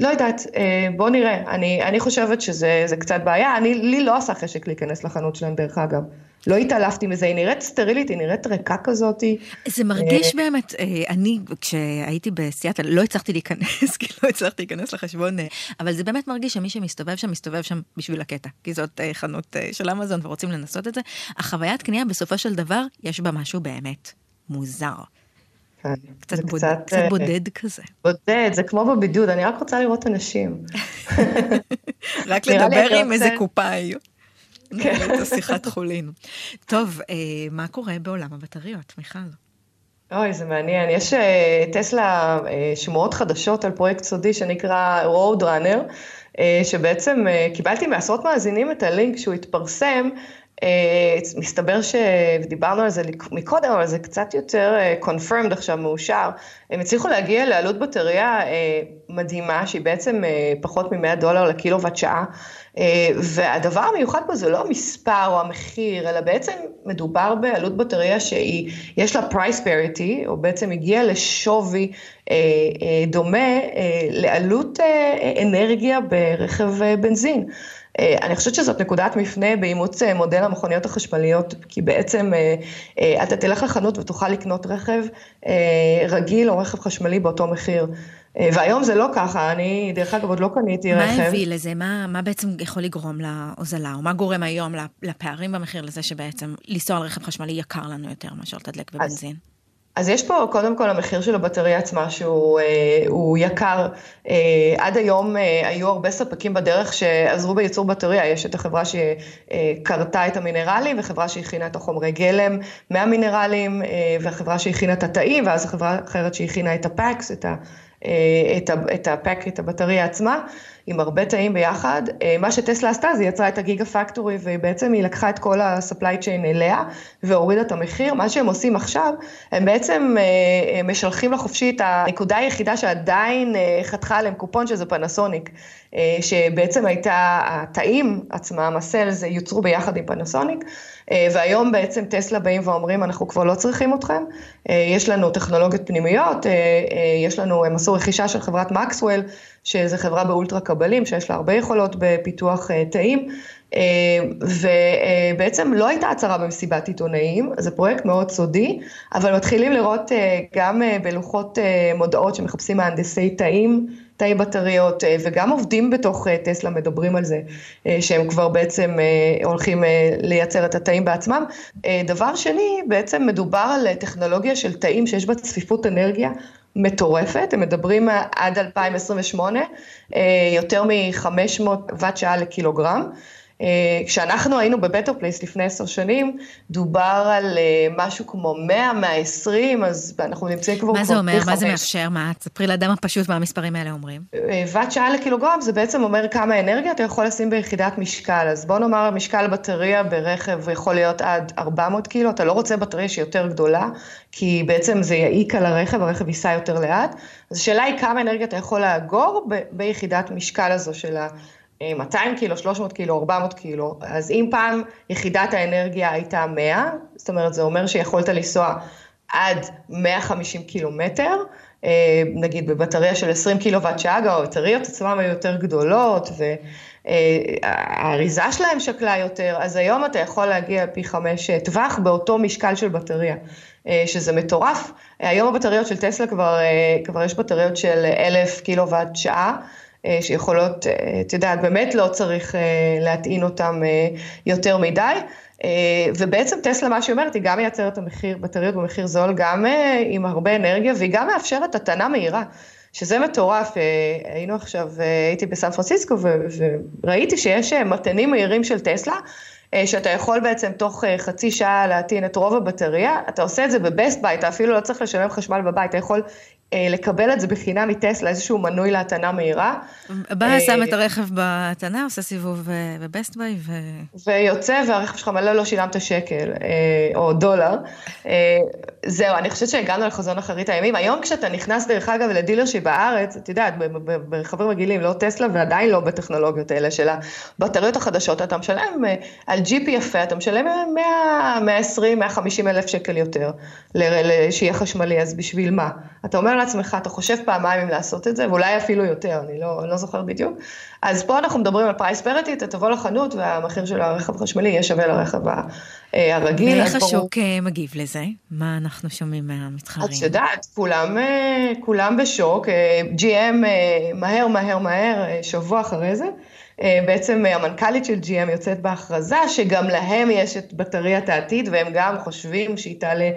לא יודעת, uh, בוא נראה, אני, אני חושבת שזה קצת בעיה, אני, לי לא עשה חשק להיכנס לחנות שלהם דרך אגב. לא התעלפתי מזה, היא נראית סטרילית, היא נראית ריקה כזאת. זה מרגיש באמת, אני כשהייתי בסיאטל לא הצלחתי להיכנס, *laughs* כי לא הצלחתי להיכנס לחשבון, אבל זה באמת מרגיש שמי שמסתובב שם, מסתובב שם בשביל הקטע, כי זאת חנות של אמזון ורוצים לנסות את זה. החוויית קנייה בסופו של דבר, יש בה משהו באמת מוזר. כן, קצת, בוד... קצת, קצת בודד כזה. בודד, זה כמו בבידוד, אני רק רוצה לראות אנשים. *laughs* רק לדבר עם איזה קופאי. כן. זו שיחת חולין. טוב, אה, מה קורה בעולם הבטריות, מיכל? אוי, זה מעניין. יש אה, טסלה אה, שמועות חדשות על פרויקט סודי שנקרא Road Runner, שבעצם קיבלתי מעשרות מאזינים את הלינק שהוא התפרסם, מסתבר שדיברנו על זה מקודם, אבל זה קצת יותר uh, confirmed עכשיו, מאושר. הם הצליחו להגיע לעלות בטריה uh, מדהימה, שהיא בעצם פחות מ-100 דולר לקילוואט שעה, uh, והדבר המיוחד פה זה לא המספר או המחיר, אלא בעצם מדובר בעלות בטריה שיש לה price parity, או בעצם הגיעה לשווי דומה לעלות אנרגיה ברכב בנזין. אה, אני חושבת שזאת נקודת מפנה באימוץ אה, מודל המכוניות החשמליות, כי בעצם אה, אתה תלך לחנות ותוכל לקנות רכב רגיל או רכב חשמלי באותו מחיר. והיום זה לא ככה, אני דרך אגב עוד לא קניתי מה רכב. מה הביא לזה? מה, מה בעצם יכול לגרום להוזלה? או מה גורם היום לפערים במחיר לזה שבעצם לנסוע על רכב חשמלי יקר לנו יותר מאשר לתדלק בבנזין? אז... אז יש פה קודם כל המחיר של הבטריה עצמה שהוא אה, יקר. אה, עד היום אה, היו הרבה ספקים בדרך שעזרו בייצור בטריה, יש את החברה שקרתה את המינרלים וחברה שהכינה את החומרי גלם מהמינרלים והחברה שהכינה את התאים ואז החברה אחרת שהכינה את הפקס, את ה... את הפק, את הבטריה עצמה, עם הרבה תאים ביחד. אה, מה שטסלה עשתה זה יצרה את הגיגה פקטורי, ובעצם היא לקחה את כל ה-supply chain אליה, והורידה את המחיר. מה שהם עושים עכשיו, הם בעצם אה, משלחים לחופשי את הנקודה היחידה שעדיין אה, חתכה עליהם קופון, שזה פנסוניק, שבעצם הייתה, התאים עצמם, הסלס, יוצרו ביחד עם פנסוניק. אה, והיום בעצם טסלה באים ואומרים, אנחנו כבר לא צריכים אתכם, אה, יש לנו טכנולוגיות פנימיות, אה, יש לנו, הם עשו רכישה של חברת מקסוול, שזו חברה באולטרה קבלים, שיש לה הרבה יכולות בפיתוח תאים, ובעצם לא הייתה הצהרה במסיבת עיתונאים, זה פרויקט מאוד סודי, אבל מתחילים לראות גם בלוחות מודעות שמחפשים מהנדסי תאים, תאי בטריות, אה, וגם עובדים בתוך אה, טסלה מדברים על זה, אה, שהם כבר בעצם הולכים לייצר את התאים בעצמם. דבר שני, בעצם מדובר על טכנולוגיה של תאים שיש בה צפיפות אנרגיה מטורפת, הם מדברים עד 2028, יותר מ-500 ואט שעה לקילוגרם. אה, כשאנחנו היינו ב Better Place לפני עשר שנים, דובר על אה, משהו כמו 100, 120, אז אנחנו נמצאים כבר... מה זה אומר? מה זה מאפשר? מה? תספרי לאדם הפשוט מה המספרים האלה אומרים. אה, ואט שעה לקילוגרם זה בעצם אומר כמה אנרגיה אתה יכול לשים ביחידת משקל. אז בוא נאמר, משקל בטריה ברכב יכול להיות עד 400 קילו, אתה לא רוצה בטריה שהיא יותר גדולה, כי בעצם זה יעיק על הרכב, הרכב ייסע יותר לאט. אז השאלה היא כמה אנרגיה אתה יכול לאגור ביחידת משקל הזו של ה... 200 קילו, 300 קילו, 400 קילו, אז אם פעם יחידת האנרגיה הייתה 100, זאת אומרת, זה אומר שיכולת לנסוע עד 150 קילומטר, אה, נגיד בבטריה של 20 קילוואט שעה, גם הבטריות עצמן היו יותר גדולות, והאריזה שלהם שקלה יותר, אז היום אתה יכול להגיע פי חמש אה, טווח באותו משקל של בטריה, אה, שזה מטורף. היום הבטריות של טסלה כבר, כבר יש בטריות של 1,000 קילוואט שעה. אה, שיכולות, אה, את יודעת, באמת לא צריך אה, להטעין אותן יותר מדי. ובעצם טסלה, מה שהיא אומרת, היא גם מייצרת את המחיר, בטריות במחיר זול, גם עם הרבה אנרגיה, והיא גם מאפשרת הטענה מהירה. שזה מטורף, היינו עכשיו, הייתי בסן פרנסיסקו וראיתי שיש מטענים מהירים של טסלה, שאתה יכול בעצם תוך חצי שעה להטעין את רוב הבטריה, אתה עושה את זה בבסט בית, אתה אפילו לא צריך לשלם חשמל בבית, אתה יכול לקבל את זה בחינם מטסלה, איזשהו מנוי להטענה מהירה. בא, אה, שם את הרכב בהטענה, עושה סיבוב אה, בבסט ביי ו... ויוצא, והרכב שלך מלא לא שילמת שקל או דולר. זהו, אני חושבת שהגענו לחזון אחרית הימים. היום כשאתה נכנס, דרך אגב, לדילרשי בארץ, את יודעת, ברכבים רגילים, לא טסלה ועדיין לא בטכנולוגיות האלה של הבטריות החדשות, אתה משלם על ג'יפ יפה, אתה משלם 100, 120, 150 אלף שקל יותר, שיהיה חשמלי, אז בשביל מה? אתה אומר לעצמך, אתה חושב פעמיים אם לעשות את זה, ואולי אפילו יותר, אני לא, לא זוכרת בדיוק, אז פה אנחנו מדברים על פרייס פריטי, אתה תבוא לחנות והמחיר של הרכב החשמלי יהיה שווה לרכב אה, הרגיל. ואיך השוק ברור... מגיב לזה? מה אנחנו שומעים מהמתחרים? את יודעת, כולם, כולם בשוק, GM מהר מהר מהר, שבוע אחרי זה. בעצם המנכ"לית של GM יוצאת בהכרזה שגם להם יש את בטריית העתיד והם גם חושבים שהיא תעלה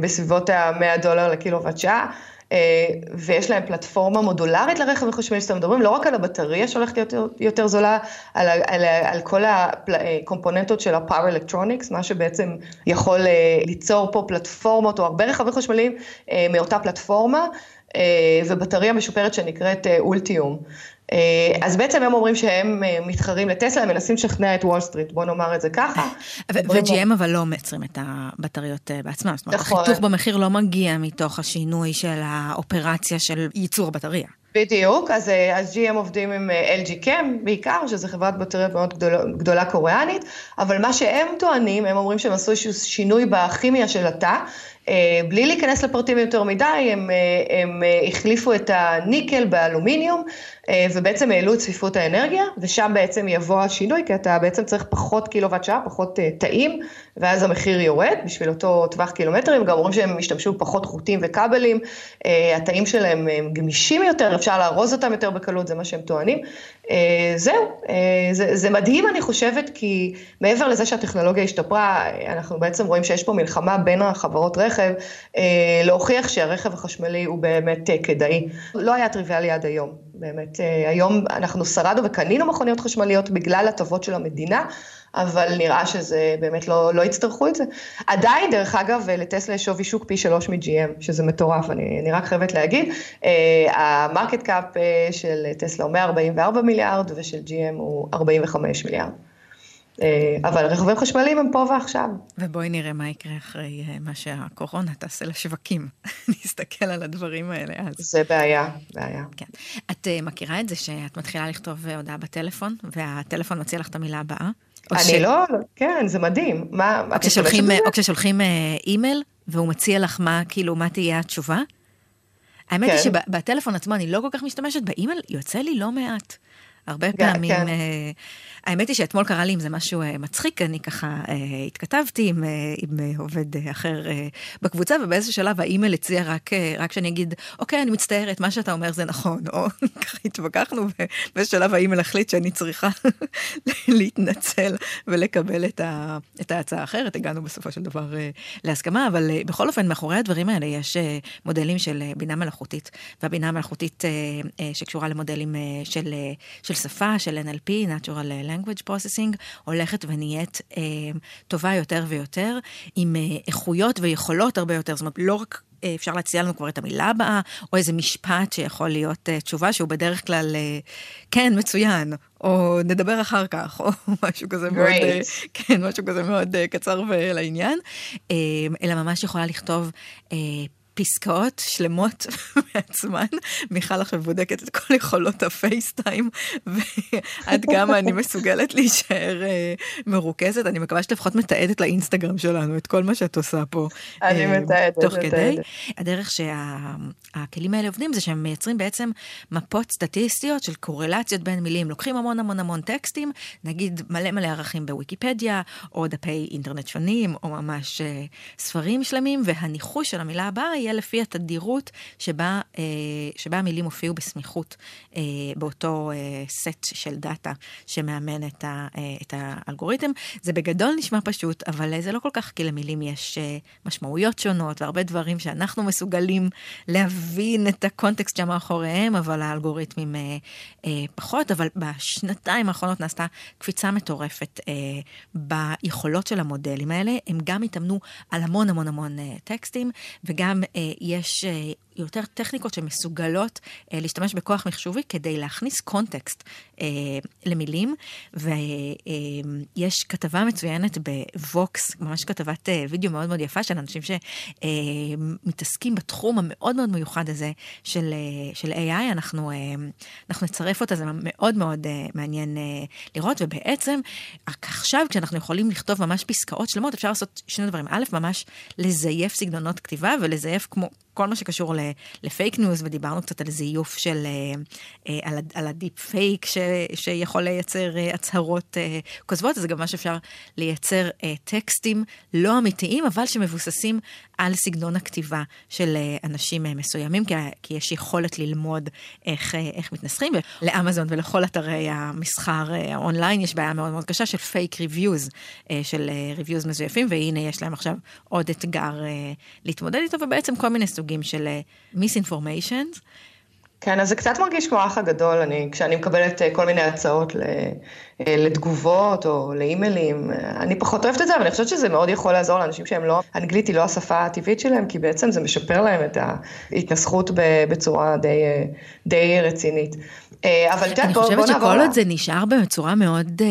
בסביבות ה-100 דולר לקילוואט שעה. אה, ויש להם פלטפורמה מודולרית לרכב החשמלי שאתם מדברים, לא רק על הבטריה שהולכת להיות יותר, יותר זולה, על, על, על כל הקומפוננטות של ה-Power Electronics, מה שבעצם יכול אה, ליצור פה פלטפורמות או הרבה רכבים חשמליים אה, מאותה פלטפורמה. ובטריה משופרת שנקראת אולטיום. אה, אז בעצם הם אומרים שהם אה, מתחרים לטסלה, הם מנסים לשכנע את וול סטריט, בוא נאמר את זה ככה. ו-GM אבל לא מייצרים את הבטריות אה, בעצמם, זאת אומרת, נכון. החיתוך במחיר לא מגיע מתוך השינוי של האופרציה של ייצור הבטריה. בדיוק, אז, אז GM עובדים עם LG Chem בעיקר, שזו חברת בטריות מאוד גדולה, גדולה קוריאנית, אבל מה שהם טוענים, הם אומרים שהם עשו איזשהו שינוי בכימיה של התא, בלי להיכנס לפרטים יותר מדי, הם, הם החליפו את הניקל באלומיניום, ובעצם העלו את צפיפות האנרגיה, ושם בעצם יבוא השינוי, כי אתה בעצם צריך פחות קילוואט שעה, פחות תאים, ואז המחיר יורד בשביל אותו טווח קילומטרים, גם אומרים שהם השתמשו בפחות חוטים וכבלים, התאים שלהם הם גמישים יותר, אפשר לארוז אותם יותר בקלות, זה מה שהם טוענים. זהו, זה, זה מדהים אני חושבת, כי מעבר לזה שהטכנולוגיה השתפרה, אנחנו בעצם רואים שיש פה מלחמה בין החברות רכב. אה, להוכיח שהרכב החשמלי הוא באמת אה, כדאי. לא היה טריוויאלי עד היום, באמת. אה, היום אנחנו שרדנו וקנינו מכוניות חשמליות בגלל הטבות של המדינה, אבל נראה שזה באמת לא, לא יצטרכו את זה. עדיין, דרך אגב, לטסלה יש שווי שוק פי שלוש מ-GM, שזה מטורף, אני, אני רק חייבת להגיד. ה market cap של טסלה הוא 144 מיליארד ושל GM הוא 45 מיליארד. אה, אבל רכבים חשמליים הם פה ועכשיו. ובואי נראה מה יקרה אחרי אה, מה שהקורונה תעשה לשווקים. *laughs* נסתכל על הדברים האלה אז. זה בעיה, בעיה. כן. את uh, מכירה את זה שאת מתחילה לכתוב הודעה בטלפון, והטלפון מציע לך את המילה הבאה? אני ש... לא, כן, זה מדהים. מה, או כששולחים, או כששולחים אימייל, והוא מציע לך מה, כאילו, מה תהיה התשובה? האמת כן. היא שבטלפון עצמו אני לא כל כך משתמשת, באימייל יוצא לי לא מעט. הרבה פעמים, כן. האמת היא שאתמול קרה לי עם זה משהו אה, מצחיק, אני ככה אה, התכתבתי עם, אה, עם עובד אחר בקבוצה, ובאיזשהו שלב האימייל הציע רק, רק שאני אגיד, אוקיי, אני מצטערת, מה שאתה אומר זה נכון, או *laughs* ככה התווכחנו, ובאיזשהו שלב האימייל החליט שאני צריכה *laughs* להתנצל ולקבל את, ה, את ההצעה האחרת. הגענו בסופו של דבר להסכמה, אבל בכל אופן, מאחורי הדברים האלה יש מודלים של בינה מלאכותית, והבינה המלאכותית שקשורה למודלים של, של שפה, של NLP, Natural language processing הולכת ונהיית אה, טובה יותר ויותר, עם אה, איכויות ויכולות הרבה יותר, זאת אומרת, לא רק אה, אפשר להציע לנו כבר את המילה הבאה, או איזה משפט שיכול להיות uh, תשובה שהוא בדרך כלל, uh, כן, מצוין, או נדבר אחר כך, או *laughs* משהו כזה מאוד, uh, כן, משהו כזה מאוד קצר ולעניין, אלא ממש יכולה לכתוב פסקאות שלמות *laughs* מעצמן. מיכל עכשיו בודקת את כל יכולות הפייסטיים, ועד כמה אני מסוגלת להישאר uh, מרוכזת. אני מקווה שאת לפחות מתעדת לאינסטגרם שלנו את כל מה שאת עושה פה. אני uh, מתעדת, תוך מתעדת. כדי. הדרך שהכלים שה, האלה עובדים זה שהם מייצרים בעצם מפות סטטיסטיות של קורלציות בין מילים. לוקחים המון המון המון טקסטים, נגיד מלא מלא ערכים בוויקיפדיה, או דפי אינטרנט שונים, או ממש uh, ספרים שלמים, והניחוש של המילה הבאה יהיה לפי התדירות שבה, אה, שבה המילים הופיעו בסמיכות אה, באותו אה, סט של דאטה שמאמן את, ה, את האלגוריתם. זה בגדול נשמע פשוט, אבל זה לא כל כך, כי למילים יש משמעויות שונות והרבה דברים שאנחנו מסוגלים להבין את הקונטקסט שמאחוריהם, אבל האלגוריתמים פחות. אבל בשנתיים האחרונות נעשתה קפיצה מטורפת ביכולות של המודלים האלה. הם גם התאמנו על המון המון המון טקסטים, וגם יש אה, יותר טכניקות שמסוגלות אה, להשתמש בכוח מחשובי כדי להכניס קונטקסט אה, למילים, ויש אה, כתבה מצוינת בווקס, ממש כתבת אה, וידאו מאוד מאוד יפה של אנשים שמתעסקים אה, בתחום המאוד מאוד מיוחד הזה של, אה, של AI, אנחנו, אה, אנחנו נצרף אותה, זה מאוד מאוד אה, מעניין אה, לראות, ובעצם עכשיו כשאנחנו יכולים לכתוב ממש פסקאות שלמות, אפשר לעשות שני דברים. א', ממש לזייף סגנונות כתיבה ולזייף כמו כל מה שקשור ל fake news, ודיברנו קצת על זיוף של, על, על ה deep fake ש, שיכול לייצר הצהרות כוזבות, זה גם מה שאפשר לייצר טקסטים לא אמיתיים, אבל שמבוססים על סגנון הכתיבה של אנשים מסוימים, כי, כי יש יכולת ללמוד איך, איך מתנסחים. לאמזון ולכל אתרי המסחר האונליין יש בעיה מאוד מאוד קשה של fake reviews, של reviews מזויפים, והנה יש להם עכשיו עוד אתגר להתמודד איתו, ובעצם כל מיני סוגים של misinformation. כן, אז זה קצת מרגיש כמו האח הגדול, אני, כשאני מקבלת כל מיני הצעות לתגובות או לאימיילים, אני פחות אוהבת את זה, אבל אני חושבת שזה מאוד יכול לעזור לאנשים שהם לא, אנגלית היא לא השפה הטבעית שלהם, כי בעצם זה משפר להם את ההתנסחות בצורה די, די רצינית. אבל את יודעת, בואו נעבור... אני חושבת שכל עוד זה נשאר בצורה מאוד...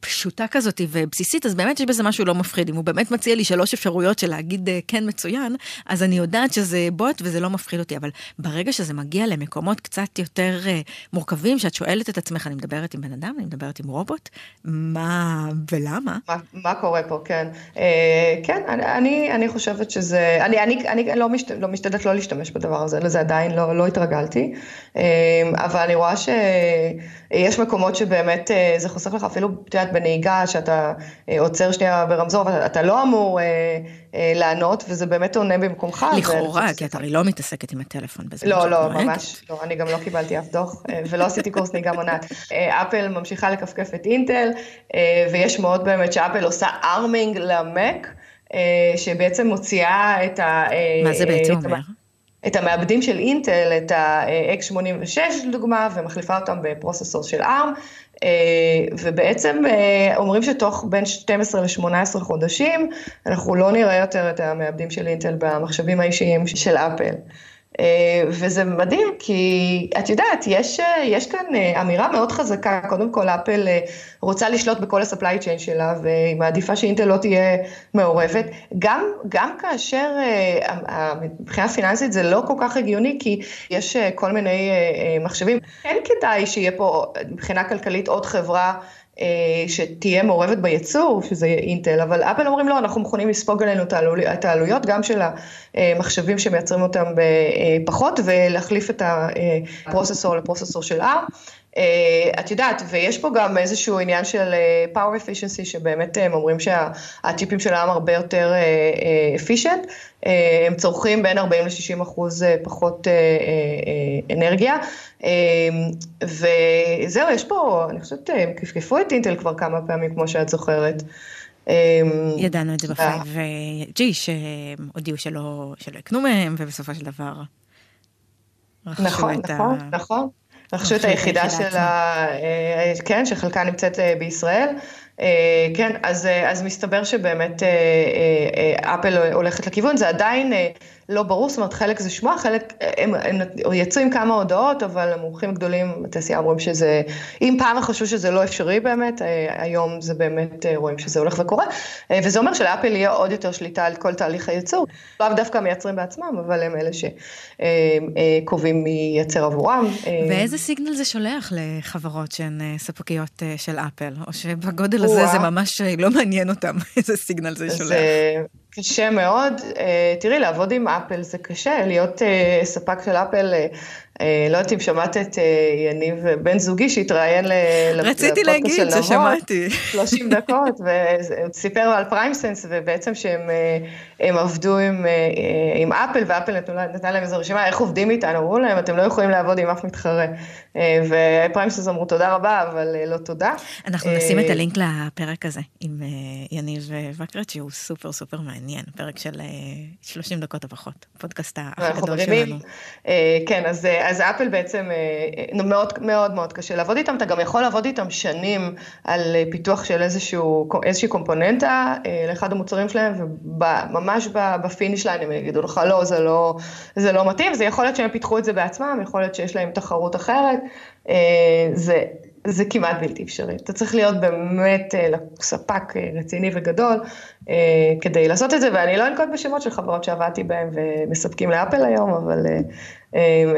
פשוטה כזאת ובסיסית, אז באמת יש בזה משהו לא מפחיד. אם הוא באמת מציע לי שלוש אפשרויות של להגיד אה, כן מצוין, אז אני יודעת שזה בוט וזה לא מפחיד אותי. אבל ברגע שזה מגיע למקומות קצת יותר uh, מורכבים, שאת שואלת את עצמך, אני מדברת עם בן אדם, אני מדברת עם רובוט, מה ולמה? מה, מה קורה פה, כן. Uh, כן, אני, אני חושבת שזה, אני, אני, אני לא, משת, לא משתדלת לא להשתמש בדבר הזה, לזה עדיין לא, לא התרגלתי, uh, אבל אני רואה שיש מקומות שבאמת uh, זה חוסך לך אפילו, את יודעת, בנהיגה, שאתה אה, עוצר שנייה ברמזור, ואתה לא אמור אה, אה, לענות, וזה באמת עונה במקומך. לכאורה, כי את הרי לא מתעסקת עם הטלפון בזה. לא, לא, ממש לא, אני גם לא קיבלתי אף דוח, ולא עשיתי קורס נהיגה מונעת. אפל ממשיכה לכפכף את אינטל, ויש מאוד באמת שאפל עושה ארמינג למק, שבעצם מוציאה את ה... מה זה בעצם אומר? את המעבדים של אינטל, את ה-X86 לדוגמה, ומחליפה אותם בפרוססור של ARM, אה, ובעצם אה, אומרים שתוך בין 12 ל-18 חודשים, אנחנו לא נראה יותר את המעבדים של אינטל במחשבים האישיים של אפל. אה, וזה מדהים, כי את יודעת, יש, יש כאן אמירה מאוד חזקה, קודם כל אפל רוצה לשלוט בכל ה-supply chain שלה, והיא מעדיפה שאינטל לא תהיה מעורבת, גם, גם כאשר מבחינה פיננסית זה לא כל כך הגיוני, כי יש כל מיני מחשבים, כן כדאי שיהיה פה מבחינה כלכלית עוד חברה. שתהיה מעורבת בייצור, שזה יהיה אינטל, אבל אפל אומרים לא, אנחנו מוכנים לספוג עלינו את העלויות, גם של המחשבים שמייצרים אותם פחות, ולהחליף את הפרוססור לפרוססור של R. את יודעת, ויש פה גם איזשהו עניין של power efficiency, שבאמת הם אומרים שהצ'יפים של העם הרבה יותר efficient, הם צורכים בין 40 ל-60 אחוז פחות אנרגיה, וזהו, יש פה, אני חושבת, הם כפכפו את אינטל כבר כמה פעמים, כמו שאת זוכרת. ידענו את זה בפייב ג'י, שהודיעו שלא יקנו מהם, ובסופו של דבר נכון, נכון, נכון. רכשו את היחידה שלה, אה, כן, שחלקה נמצאת אה, בישראל. אה, כן, אז, אז מסתבר שבאמת אפל הולכת לכיוון, זה עדיין לא ברור, זאת אומרת, חלק זה שמוע, חלק, הם, הם יצאו עם כמה הודעות, אבל המומחים הגדולים בתעשייה אומרים שזה, אם פעם חשבו שזה לא אפשרי באמת, היום זה באמת רואים שזה הולך וקורה, וזה אומר שלאפל יהיה עוד יותר שליטה על כל תהליך הייצור, לאו דווקא מייצרים בעצמם, אבל הם אלה שקובעים מי ייצר עבורם. ואיזה סיגנל זה שולח לחברות שהן ספקיות של אפל, או שבגודל הזה זה ממש לא מעניין אותם *laughs* איזה סיגנל זה שולח? קשה מאוד. תראי, לעבוד עם אפל זה קשה, להיות ספק של אפל אה, לא יודעת אם שמעת את אה, יניב בן זוגי שהתראיין לפודקאסט של נבון. רציתי להגיד ששמעתי. 30 דקות, *laughs* וסיפר על פריימסנס, ובעצם שהם אה, עבדו עם, עם אפל, ואפל נתנה להם איזו רשימה, איך עובדים איתנו, אמרו להם, אתם לא יכולים לעבוד עם אף מתחרה. ופריימסנס אמרו תודה רבה, אבל לא תודה. אנחנו נשים את הלינק לפרק הזה עם יניב וקרט, שהוא סופר סופר מעניין, פרק של 30 דקות או פחות, פודקאסט הגדול שלנו. כן, אז... אז אפל בעצם אה, מאוד מאוד מאוד קשה לעבוד איתם, אתה גם יכול לעבוד איתם שנים על אה, פיתוח של איזשהו, איזושהי קומפוננטה אה, לאחד המוצרים שלהם, וממש ב finish line הם יגידו לך, לא, זה לא, זה לא מתאים, זה יכול להיות שהם פיתחו את זה בעצמם, יכול להיות שיש להם תחרות אחרת, זה, זה כמעט בלתי אפשרי. אתה צריך להיות באמת אה, ספק אה, רציני וגדול אה, כדי לעשות את זה, ואני לא אנקוט בשמות של חברות שעבדתי בהן ומספקים לאפל היום, אבל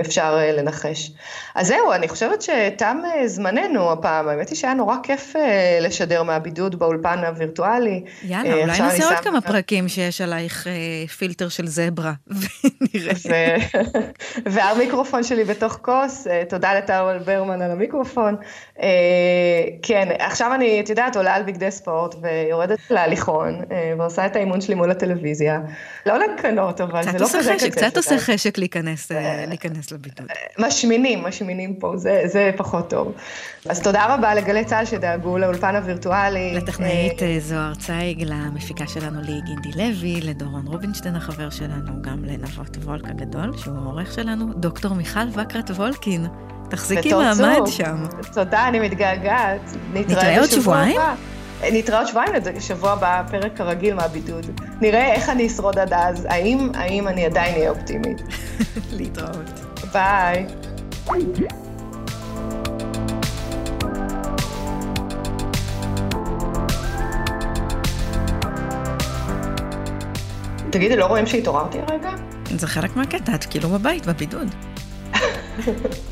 אפשר לנחש. אז זהו, אני חושבת שתם זמננו הפעם, האמת היא שהיה נורא כיף לשדר מהבידוד באולפן הווירטואלי. יאללה, אולי נעשה עוד כמה פרקים שיש עלייך פילטר של זברה, *laughs* ונראה. *laughs* והמיקרופון שלי בתוך כוס, תודה לטאוול ברמן על המיקרופון. כן, עכשיו אני, את יודעת, עולה על בגדי ספורט ויורדת להליכון ועושה את האימון שלי מול הטלוויזיה. לא לקנות, אבל זה לא כזה קשה. קצת עושה חשק להיכנס, להיכנס לבידוד. משמינים, משמינים פה, זה, זה פחות טוב. אז תודה רבה לגלי צה"ל שדאגו לאולפן הווירטואלי. לטכנאית זוהר צייג, למפיקה שלנו לי גינדי לוי, לדורון רובינשטיין החבר שלנו, גם לנבות וולק הגדול, שהוא העורך שלנו, דוקטור מיכל וקרת וולקין. תחזיקי מעמד שם. תודה, אני מתגעגעת. נתראה עוד שבועיים? נתראה עוד שבועיים, שבוע הבא, פרק הרגיל מהבידוד. נראה איך אני אשרוד עד אז, האם, האם אני עדיין אהיה אופטימית. *laughs* להתראות. ביי. תגידי, לא רואים שהתעוררתי הרגע? זה חלק מהקטע, את כאילו בבית, בבידוד. *laughs*